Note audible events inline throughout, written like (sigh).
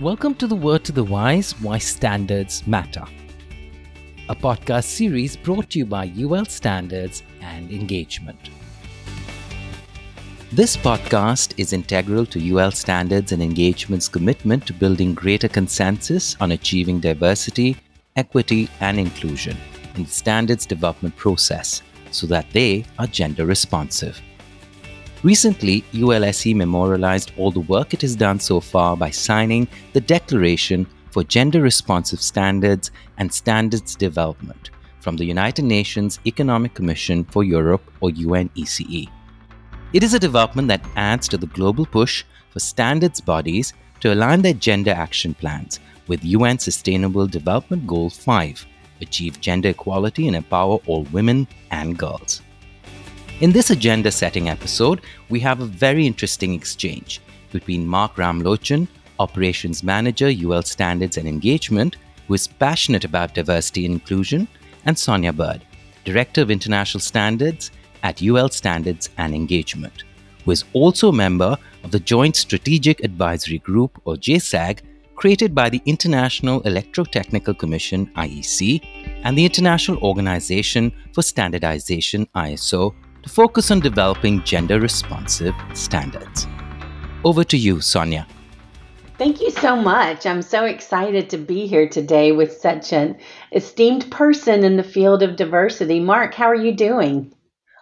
Welcome to the Word to the Wise Why Standards Matter, a podcast series brought to you by UL Standards and Engagement. This podcast is integral to UL Standards and Engagement's commitment to building greater consensus on achieving diversity, equity, and inclusion in the standards development process so that they are gender responsive. Recently, ULSE memorialized all the work it has done so far by signing the Declaration for Gender Responsive Standards and Standards Development from the United Nations Economic Commission for Europe or UNECE. It is a development that adds to the global push for standards bodies to align their gender action plans with UN Sustainable Development Goal 5 achieve gender equality and empower all women and girls. In this agenda setting episode, we have a very interesting exchange between Mark Ramlochan, Operations Manager, UL Standards and Engagement, who is passionate about diversity and inclusion, and Sonia Bird, Director of International Standards at UL Standards and Engagement, who is also a member of the Joint Strategic Advisory Group, or JSAG, created by the International Electrotechnical Commission, IEC, and the International Organization for Standardization, ISO, to focus on developing gender responsive standards. Over to you, Sonia. Thank you so much. I'm so excited to be here today with such an esteemed person in the field of diversity. Mark, how are you doing?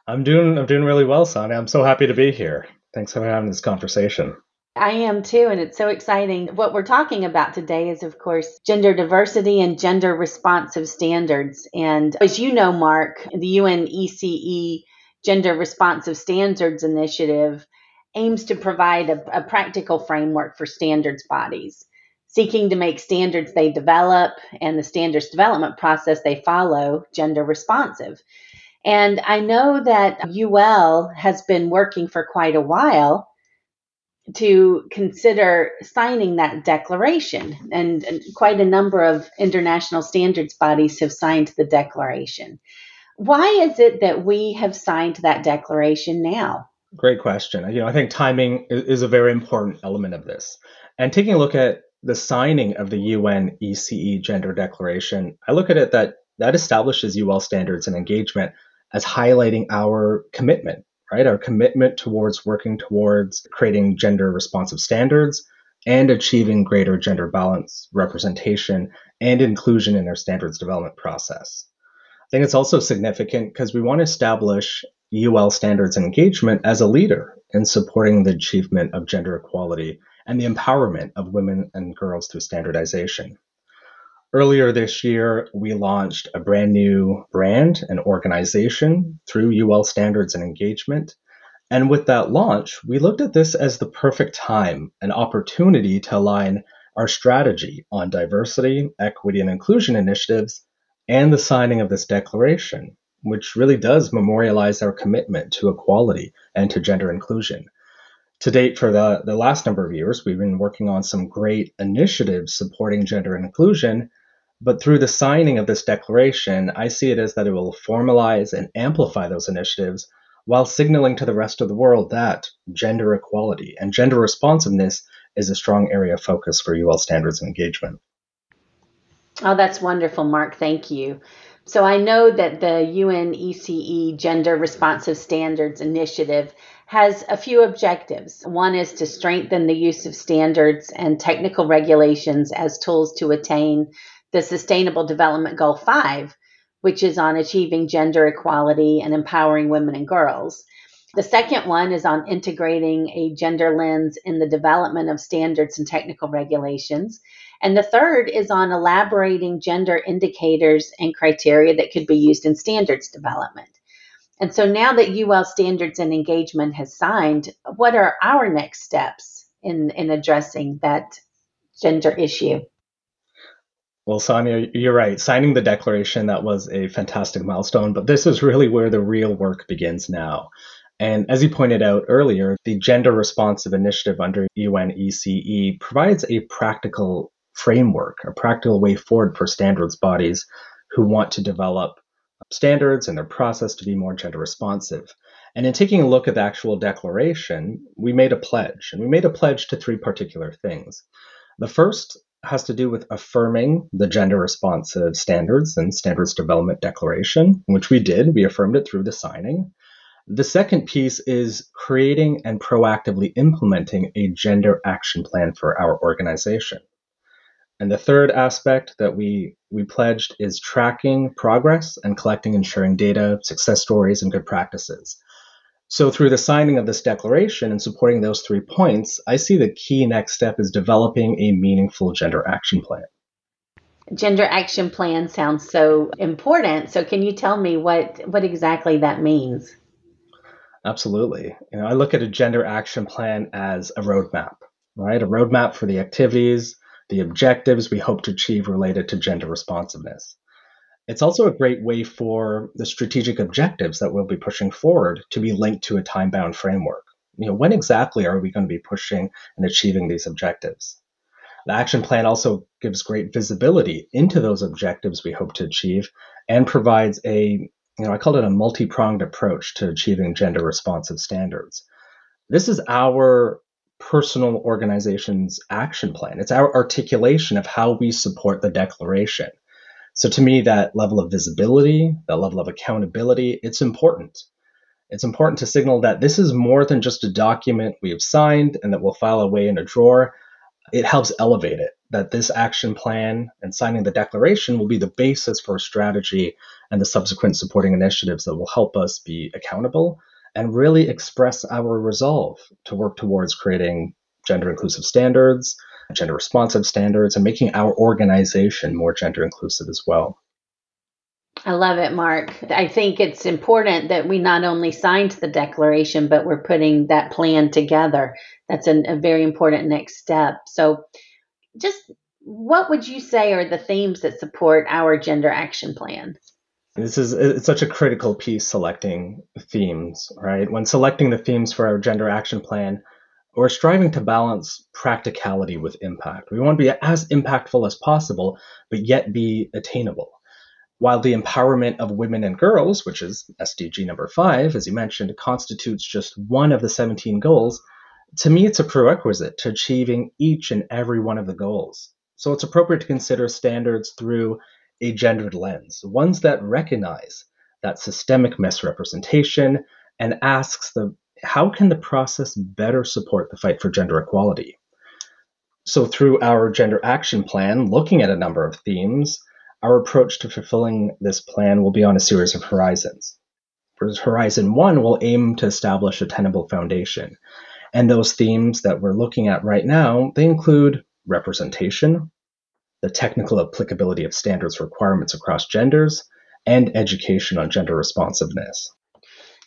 I'm doing I'm doing really well, Sonia. I'm so happy to be here. Thanks for having this conversation. I am too, and it's so exciting. What we're talking about today is, of course, gender diversity and gender responsive standards. And as you know, Mark, the UNECE Gender Responsive Standards Initiative aims to provide a, a, practical framework for standards bodies, seeking to make standards they develop and the standards development process they follow gender responsive. And I know that UL has been working for quite a while to consider signing that declaration, and, and quite a number of international standards bodies have signed the declaration. Why is it that we have signed that declaration now? Great question. You know, I think timing is a very important element of this. And taking a look at the signing of the UN ECE Gender Declaration, I look at it that that establishes UL standards and engagement as highlighting our commitment, right? Our commitment towards working towards creating gender responsive standards and achieving greater gender balance, representation, and inclusion in our standards development process. I think it's also significant because we want to establish UL standards and engagement as a leader in supporting the achievement of gender equality and the empowerment of women and girls through standardization. Earlier this year, we launched a brand new brand and organization through UL standards and engagement. And with that launch, we looked at this as the perfect time and opportunity to align our strategy on diversity, equity, and inclusion initiatives and the signing of this declaration, which really does memorialize our commitment to equality and to gender inclusion. To date, for the, the last number of years, we've been working on some great initiatives supporting gender inclusion. But through the signing of this declaration, I see it as that it will formalize and amplify those initiatives while signaling to the rest of the world that gender equality and gender responsiveness is a strong area of focus for UL standards and engagement. Oh, that's wonderful, Mark. Thank you. So I know that the UNECE Gender Responsive Standards Initiative has a few objectives. One is to strengthen the use of standards and technical regulations as tools to attain the Sustainable Development Goal 5, which is on achieving gender equality and empowering women and girls. The second one is on integrating a gender lens in the development of standards and technical regulations. And the third is on elaborating gender indicators and criteria that could be used in standards development. And so now that UL Standards and Engagement has signed, what are our next steps in, in addressing that gender issue? Well, Sonia, you're right. Signing the declaration, that was a fantastic milestone, but this is really where the real work begins now. And as you pointed out earlier, the Gender Responsive Initiative under UNECE provides a practical framework, a practical way forward for standards bodies who want to develop standards and their process to be more gender responsive. And in taking a look at the actual declaration, we made a pledge, and we made a pledge to three particular things. The first has to do with affirming the gender responsive standards and standards development declaration, which we did. We affirmed it through the signing. The second piece is creating and proactively implementing a gender action plan for our organization. And the third aspect that we, we pledged is tracking progress and collecting and sharing data, success stories, and good practices. So, through the signing of this declaration and supporting those three points, I see the key next step is developing a meaningful gender action plan. Gender action plan sounds so important. So, can you tell me what, what exactly that means? Absolutely. You know, I look at a gender action plan as a roadmap, right? A roadmap for the activities, the objectives we hope to achieve related to gender responsiveness. It's also a great way for the strategic objectives that we'll be pushing forward to be linked to a time bound framework. You know, when exactly are we going to be pushing and achieving these objectives? The action plan also gives great visibility into those objectives we hope to achieve and provides a, you know, I called it a multi pronged approach to achieving gender responsive standards. This is our personal organization's action plan. It's our articulation of how we support the declaration. So to me, that level of visibility, that level of accountability, it's important. It's important to signal that this is more than just a document we have signed and that we'll file away in a drawer. It helps elevate it, that this action plan and signing the declaration will be the basis for a strategy and the subsequent supporting initiatives that will help us be accountable and really express our resolve to work towards creating gender inclusive standards, gender responsive standards, and making our organization more gender inclusive as well. I love it, Mark. I think it's important that we not only signed the declaration, but we're putting that plan together. That's a, a very important next step. So, just what would you say are the themes that support our gender action plan? This is it's such a critical piece selecting themes, right? When selecting the themes for our gender action plan, we're striving to balance practicality with impact. We want to be as impactful as possible, but yet be attainable. While the empowerment of women and girls, which is SDG number five, as you mentioned, constitutes just one of the 17 goals, to me it's a prerequisite to achieving each and every one of the goals. So it's appropriate to consider standards through a gendered lens, ones that recognize that systemic misrepresentation and asks the how can the process better support the fight for gender equality? So, through our gender action plan, looking at a number of themes, our approach to fulfilling this plan will be on a series of horizons. For Horizon 1 will aim to establish a tenable foundation. And those themes that we're looking at right now, they include representation, the technical applicability of standards requirements across genders, and education on gender responsiveness.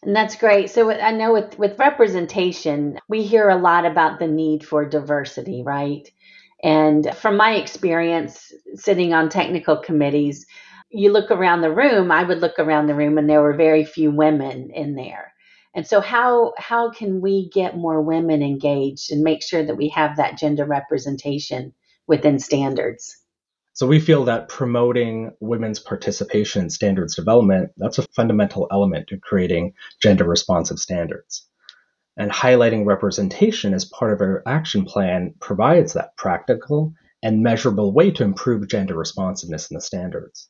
And that's great. So I know with, with representation, we hear a lot about the need for diversity, right? And from my experience sitting on technical committees, you look around the room, I would look around the room and there were very few women in there. And so how how can we get more women engaged and make sure that we have that gender representation within standards? So we feel that promoting women's participation in standards development, that's a fundamental element to creating gender responsive standards. And highlighting representation as part of our action plan provides that practical and measurable way to improve gender responsiveness in the standards.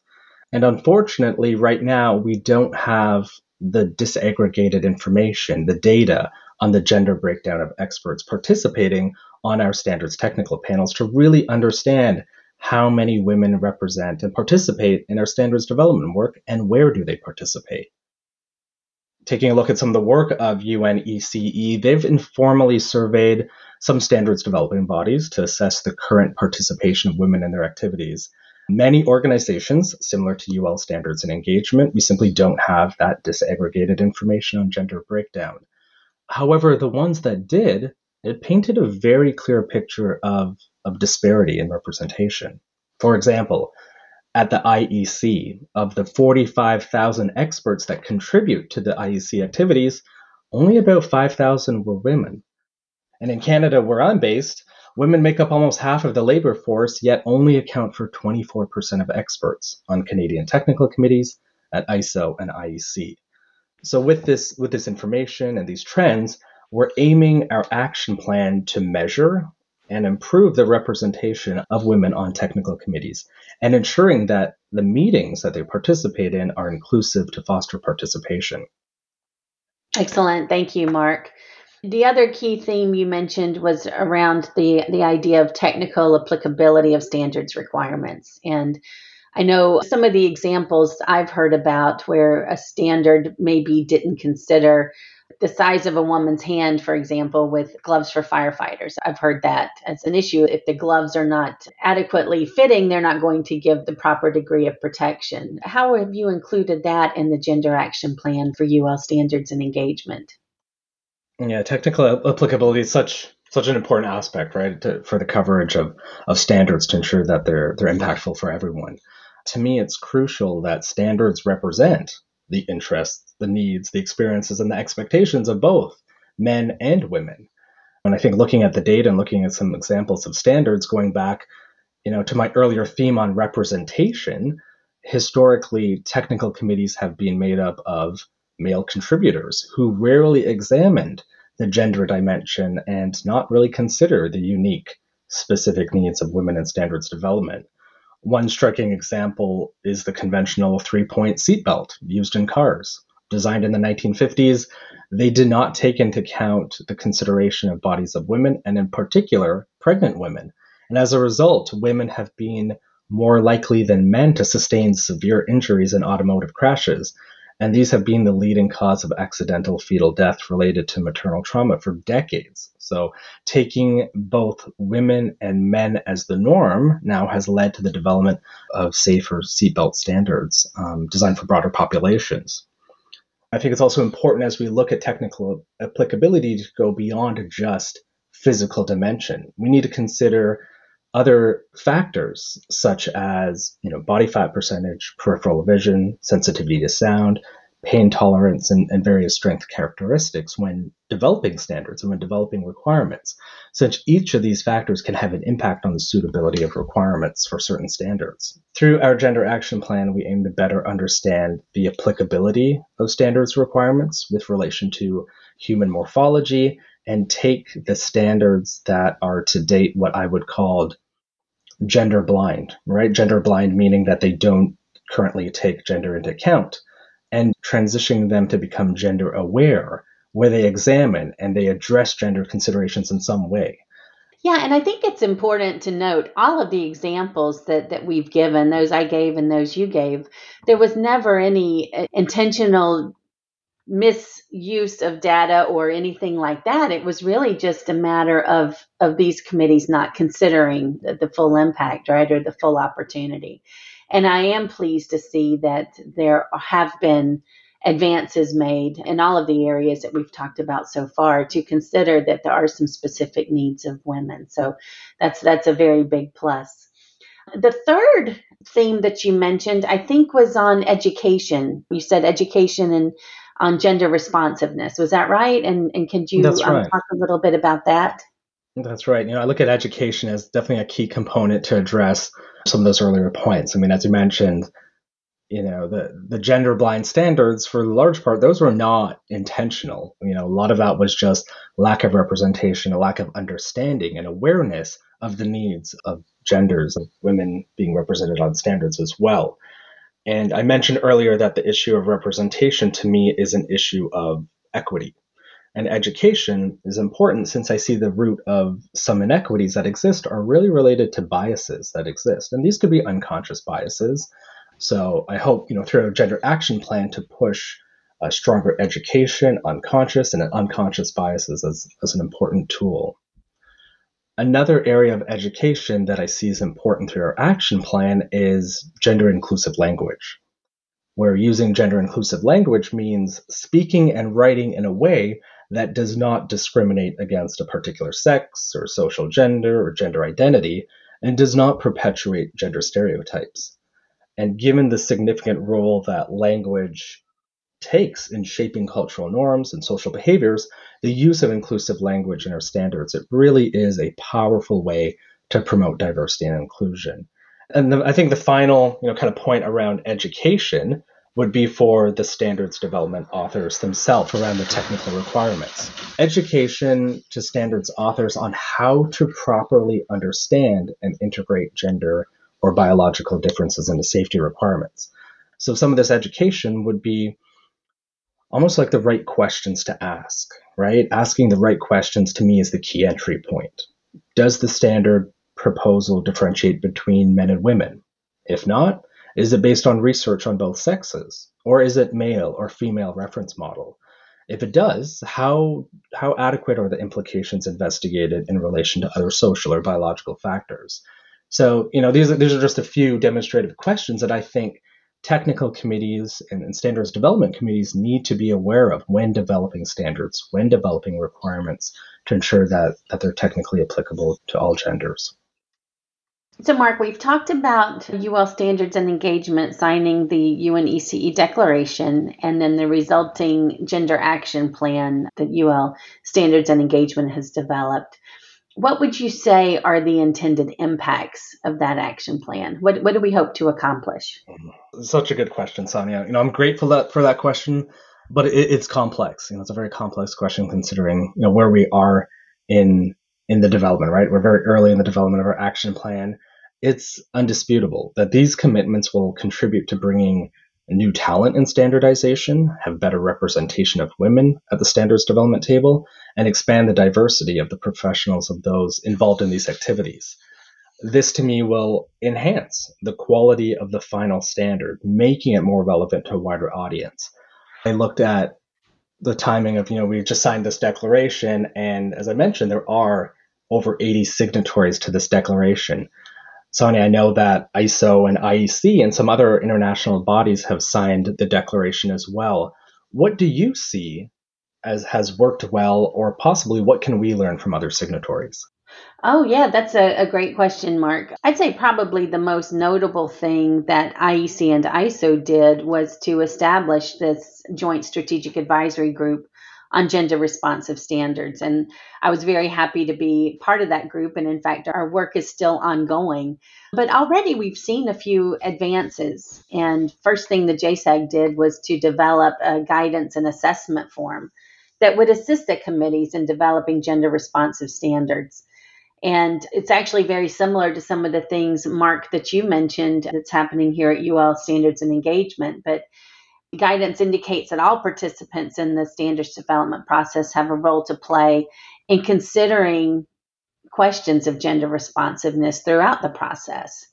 And unfortunately, right now, we don't have the disaggregated information, the data on the gender breakdown of experts participating on our standards technical panels to really understand how many women represent and participate in our standards development work and where do they participate. Taking a look at some of the work of UNECE, they've informally surveyed some standards developing bodies to assess the current participation of women in their activities. Many organizations, similar to UL standards and engagement, we simply don't have that disaggregated information on gender breakdown. However, the ones that did, it painted a very clear picture of of disparity in representation. For example, at the IEC, of the 45,000 experts that contribute to the IEC activities, only about 5,000 were women. And in Canada, where I'm based, women make up almost half of the labor force, yet only account for 24% of experts on Canadian technical committees at ISO and IEC. So with this with this information and these trends, we're aiming our action plan to measure and improve the representation of women on technical committees and ensuring that the meetings that they participate in are inclusive to foster participation. Excellent. Thank you, Mark. The other key theme you mentioned was around the, the idea of technical applicability of standards requirements. And I know some of the examples I've heard about where a standard maybe didn't consider the size of a woman's hand, for example, with gloves for firefighters. I've heard that as an issue. If the gloves are not adequately fitting, they're not going to give the proper degree of protection. How have you included that in the Gender Action Plan for UL standards and engagement? Yeah, technical applicability is such such an important aspect, right, to, for the coverage of, of standards to ensure that they're they're impactful for everyone. To me, it's crucial that standards represent the interests, the needs, the experiences, and the expectations of both men and women. And I think looking at the data and looking at some examples of standards going back, you know, to my earlier theme on representation, historically technical committees have been made up of male contributors who rarely examined the gender dimension and not really consider the unique specific needs of women in standards development. One striking example is the conventional three point seatbelt used in cars. Designed in the 1950s, they did not take into account the consideration of bodies of women, and in particular, pregnant women. And as a result, women have been more likely than men to sustain severe injuries in automotive crashes and these have been the leading cause of accidental fetal death related to maternal trauma for decades. So, taking both women and men as the norm now has led to the development of safer seatbelt standards um, designed for broader populations. I think it's also important as we look at technical applicability to go beyond just physical dimension. We need to consider other factors such as you know body fat percentage, peripheral vision, sensitivity to sound, pain tolerance, and, and various strength characteristics when developing standards and when developing requirements. Since each of these factors can have an impact on the suitability of requirements for certain standards. Through our gender action plan, we aim to better understand the applicability of standards requirements with relation to human morphology and take the standards that are to date what I would call gender blind, right? Gender blind meaning that they don't currently take gender into account, and transitioning them to become gender aware, where they examine and they address gender considerations in some way. Yeah, and I think it's important to note all of the examples that, that we've given, those I gave and those you gave, there was never any uh, intentional misuse of data or anything like that. It was really just a matter of of these committees not considering the, the full impact, right, or the full opportunity. And I am pleased to see that there have been advances made in all of the areas that we've talked about so far to consider that there are some specific needs of women. So that's that's a very big plus. The third theme that you mentioned, I think, was on education. You said education and on gender responsiveness. Was that right? And and could you um, talk a little bit about that? That's right. You know, I look at education as definitely a key component to address some of those earlier points. I mean, as you mentioned, you know, the the gender blind standards for the large part, those were not intentional. You know, a lot of that was just lack of representation, a lack of understanding and awareness of the needs of genders of women being represented on standards as well. And I mentioned earlier that the issue of representation to me is an issue of equity. And education is important since I see the root of some inequities that exist are really related to biases that exist. And these could be unconscious biases. So I hope, you know, through a gender action plan to push a stronger education, unconscious and unconscious biases as, as an important tool. Another area of education that I see is important through our action plan is gender inclusive language, where using gender inclusive language means speaking and writing in a way that does not discriminate against a particular sex or social gender or gender identity and does not perpetuate gender stereotypes. And given the significant role that language takes in shaping cultural norms and social behaviors, the use of inclusive language in our standards, it really is a powerful way to promote diversity and inclusion. And the, I think the final, you know, kind of point around education would be for the standards development authors themselves around the technical requirements. education to standards authors on how to properly understand and integrate gender or biological differences into safety requirements. So some of this education would be almost like the right questions to ask, right? Asking the right questions to me is the key entry point. Does the standard proposal differentiate between men and women? If not, is it based on research on both sexes? Or is it male or female reference model? If it does, how, how adequate are the implications investigated in relation to other social or biological factors? So, you know, these are, these are just a few demonstrative questions that I think technical committees and, and, standards development committees need to be aware of when developing standards, when developing requirements to ensure that, that they're technically applicable to all genders. So, Mark, we've talked about UL standards and engagement signing the UNECE declaration and then the resulting gender action plan that UL standards and engagement has developed. What would you say are the intended impacts of that action plan? What, what do we hope to accomplish? Such a good question, Sonia. You know, I'm grateful that, for that question, but it, it's complex. You know, it's a very complex question considering you know where we are in in the development. Right, we're very early in the development of our action plan it's undisputable that these commitments will contribute to bringing new talent in standardization, have better representation of women at the standards development table, and expand the diversity of the professionals of those involved in these activities. This to me will enhance the quality of the final standard, making it more relevant to a wider audience. I looked at the timing of, you know, we just signed this declaration, and as I mentioned, there are over 80 signatories to this declaration. Sonia, I know that ISO and IEC and some other international bodies have signed the declaration as well. What do you see as has worked well, or possibly what can we learn from other signatories? Oh, yeah, that's a, a, great question, Mark. I'd say probably the most notable thing that IEC and ISO did was to establish this joint strategic advisory group on gender responsive standards. And I was very happy to be part of that group. And in fact, our work is still ongoing. But already we've seen a few advances. And first thing the JSAG did was to develop a guidance and assessment form that would assist the committees in developing gender responsive standards. And it's actually very similar to some of the things, Mark, that you mentioned that's happening here at UL Standards and Engagement. But Guidance indicates that all participants in the standards development process have a role to play in considering questions of gender responsiveness throughout the process.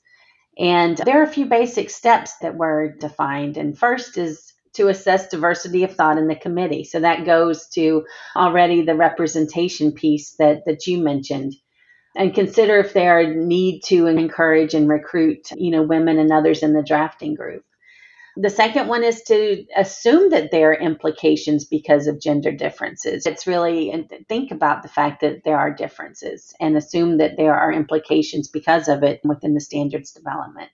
And there are a few basic steps that were defined. And first is to assess diversity of thought in the committee. So that goes to already the representation piece that, that you mentioned. And consider if there are need to encourage and recruit, you know, women and others in the drafting group. The second one is to assume that there are implications because of gender differences. It's really and think about the fact that there are differences and assume that there are implications because of it within the standards development.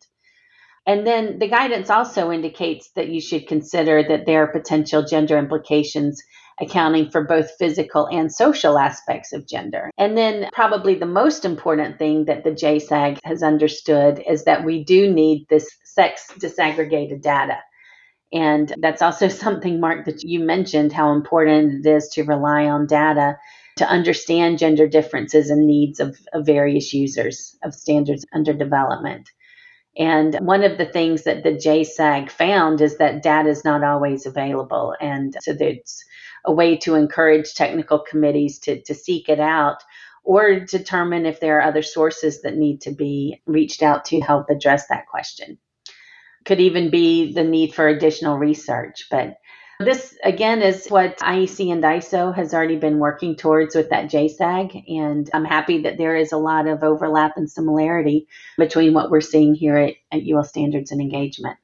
And then the guidance also indicates that you should consider that there are potential gender implications accounting for both physical and social aspects of gender. And then, probably the most important thing that the JSAG has understood is that we do need this sex disaggregated data. And that's also (laughs) something, Mark, that you mentioned how important it is to rely on data to understand gender differences and needs of, of various users of standards under development. And one of the things that the JSAG found is that data is not always available. And so there's a way to encourage technical committees to, to seek it out or determine if there are other sources that need to be reached out to help address that question. Could even be the need for additional research. But this, again, is what IEC and ISO has already been working towards with that JSAG. And I'm happy that there is a lot of overlap and similarity between what we're seeing here at, at UL Standards and Engagement.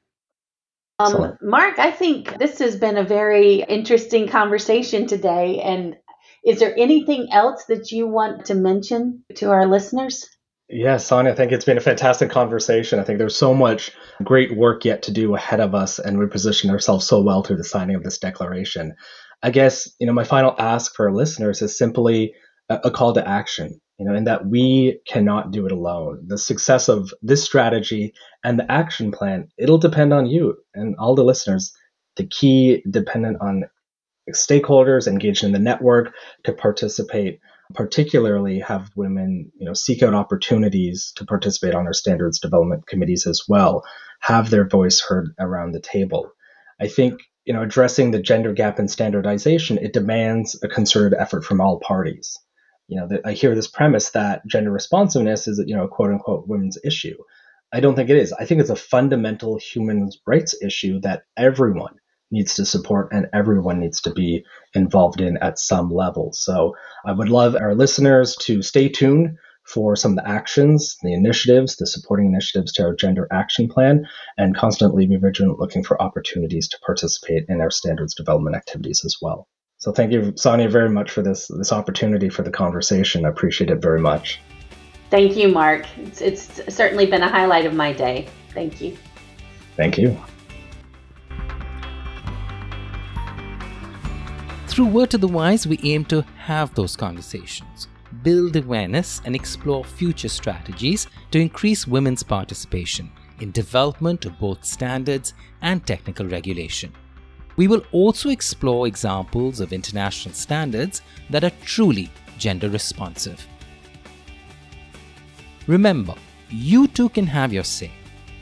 Um, Mark, I think this has been a very interesting conversation today. And is there anything else that you want to mention to our listeners? Yes, Sonia, I think it's been a fantastic conversation. I think there's so much great work yet to do ahead of us, and we position ourselves so well through the signing of this declaration. I guess, you know, my final ask for our listeners is simply a, a call to action you know, and that we cannot do it alone. The success of this strategy and the action plan, it'll depend on you and all the listeners. The key dependent on stakeholders engaged in the network to participate particularly have women you know seek out opportunities to participate on our standards development committees as well have their voice heard around the table i think you know addressing the gender gap in standardization it demands a concerted effort from all parties you know i hear this premise that gender responsiveness is you know a quote unquote women's issue i don't think it is i think it's a fundamental human rights issue that everyone needs to support and everyone needs to be involved in at some level. So I would love our listeners to stay tuned for some of the actions, the initiatives, the supporting initiatives to our gender action plan, and constantly be vigilant looking for opportunities to participate in our standards development activities as well. So thank you, Sonia, very much for this this opportunity for the conversation. I appreciate it very much. Thank you, Mark. It's, it's certainly been a highlight of my day. Thank you. Thank you. Through Word to the Wise, we aim to have those conversations, build awareness, and explore future strategies to increase women's participation in development of both standards and technical regulation. We will also explore examples of international standards that are truly gender responsive. Remember, you too can have your say.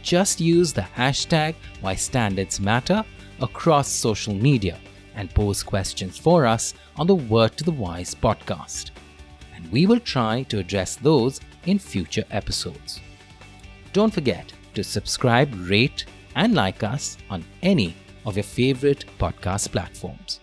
Just use the hashtag WhyStandardsMatter across social media and pose questions for us on the Word to the Wise podcast. And we will try to address those in future episodes. Don't forget to subscribe, rate, and like us on any of your favorite podcast platforms.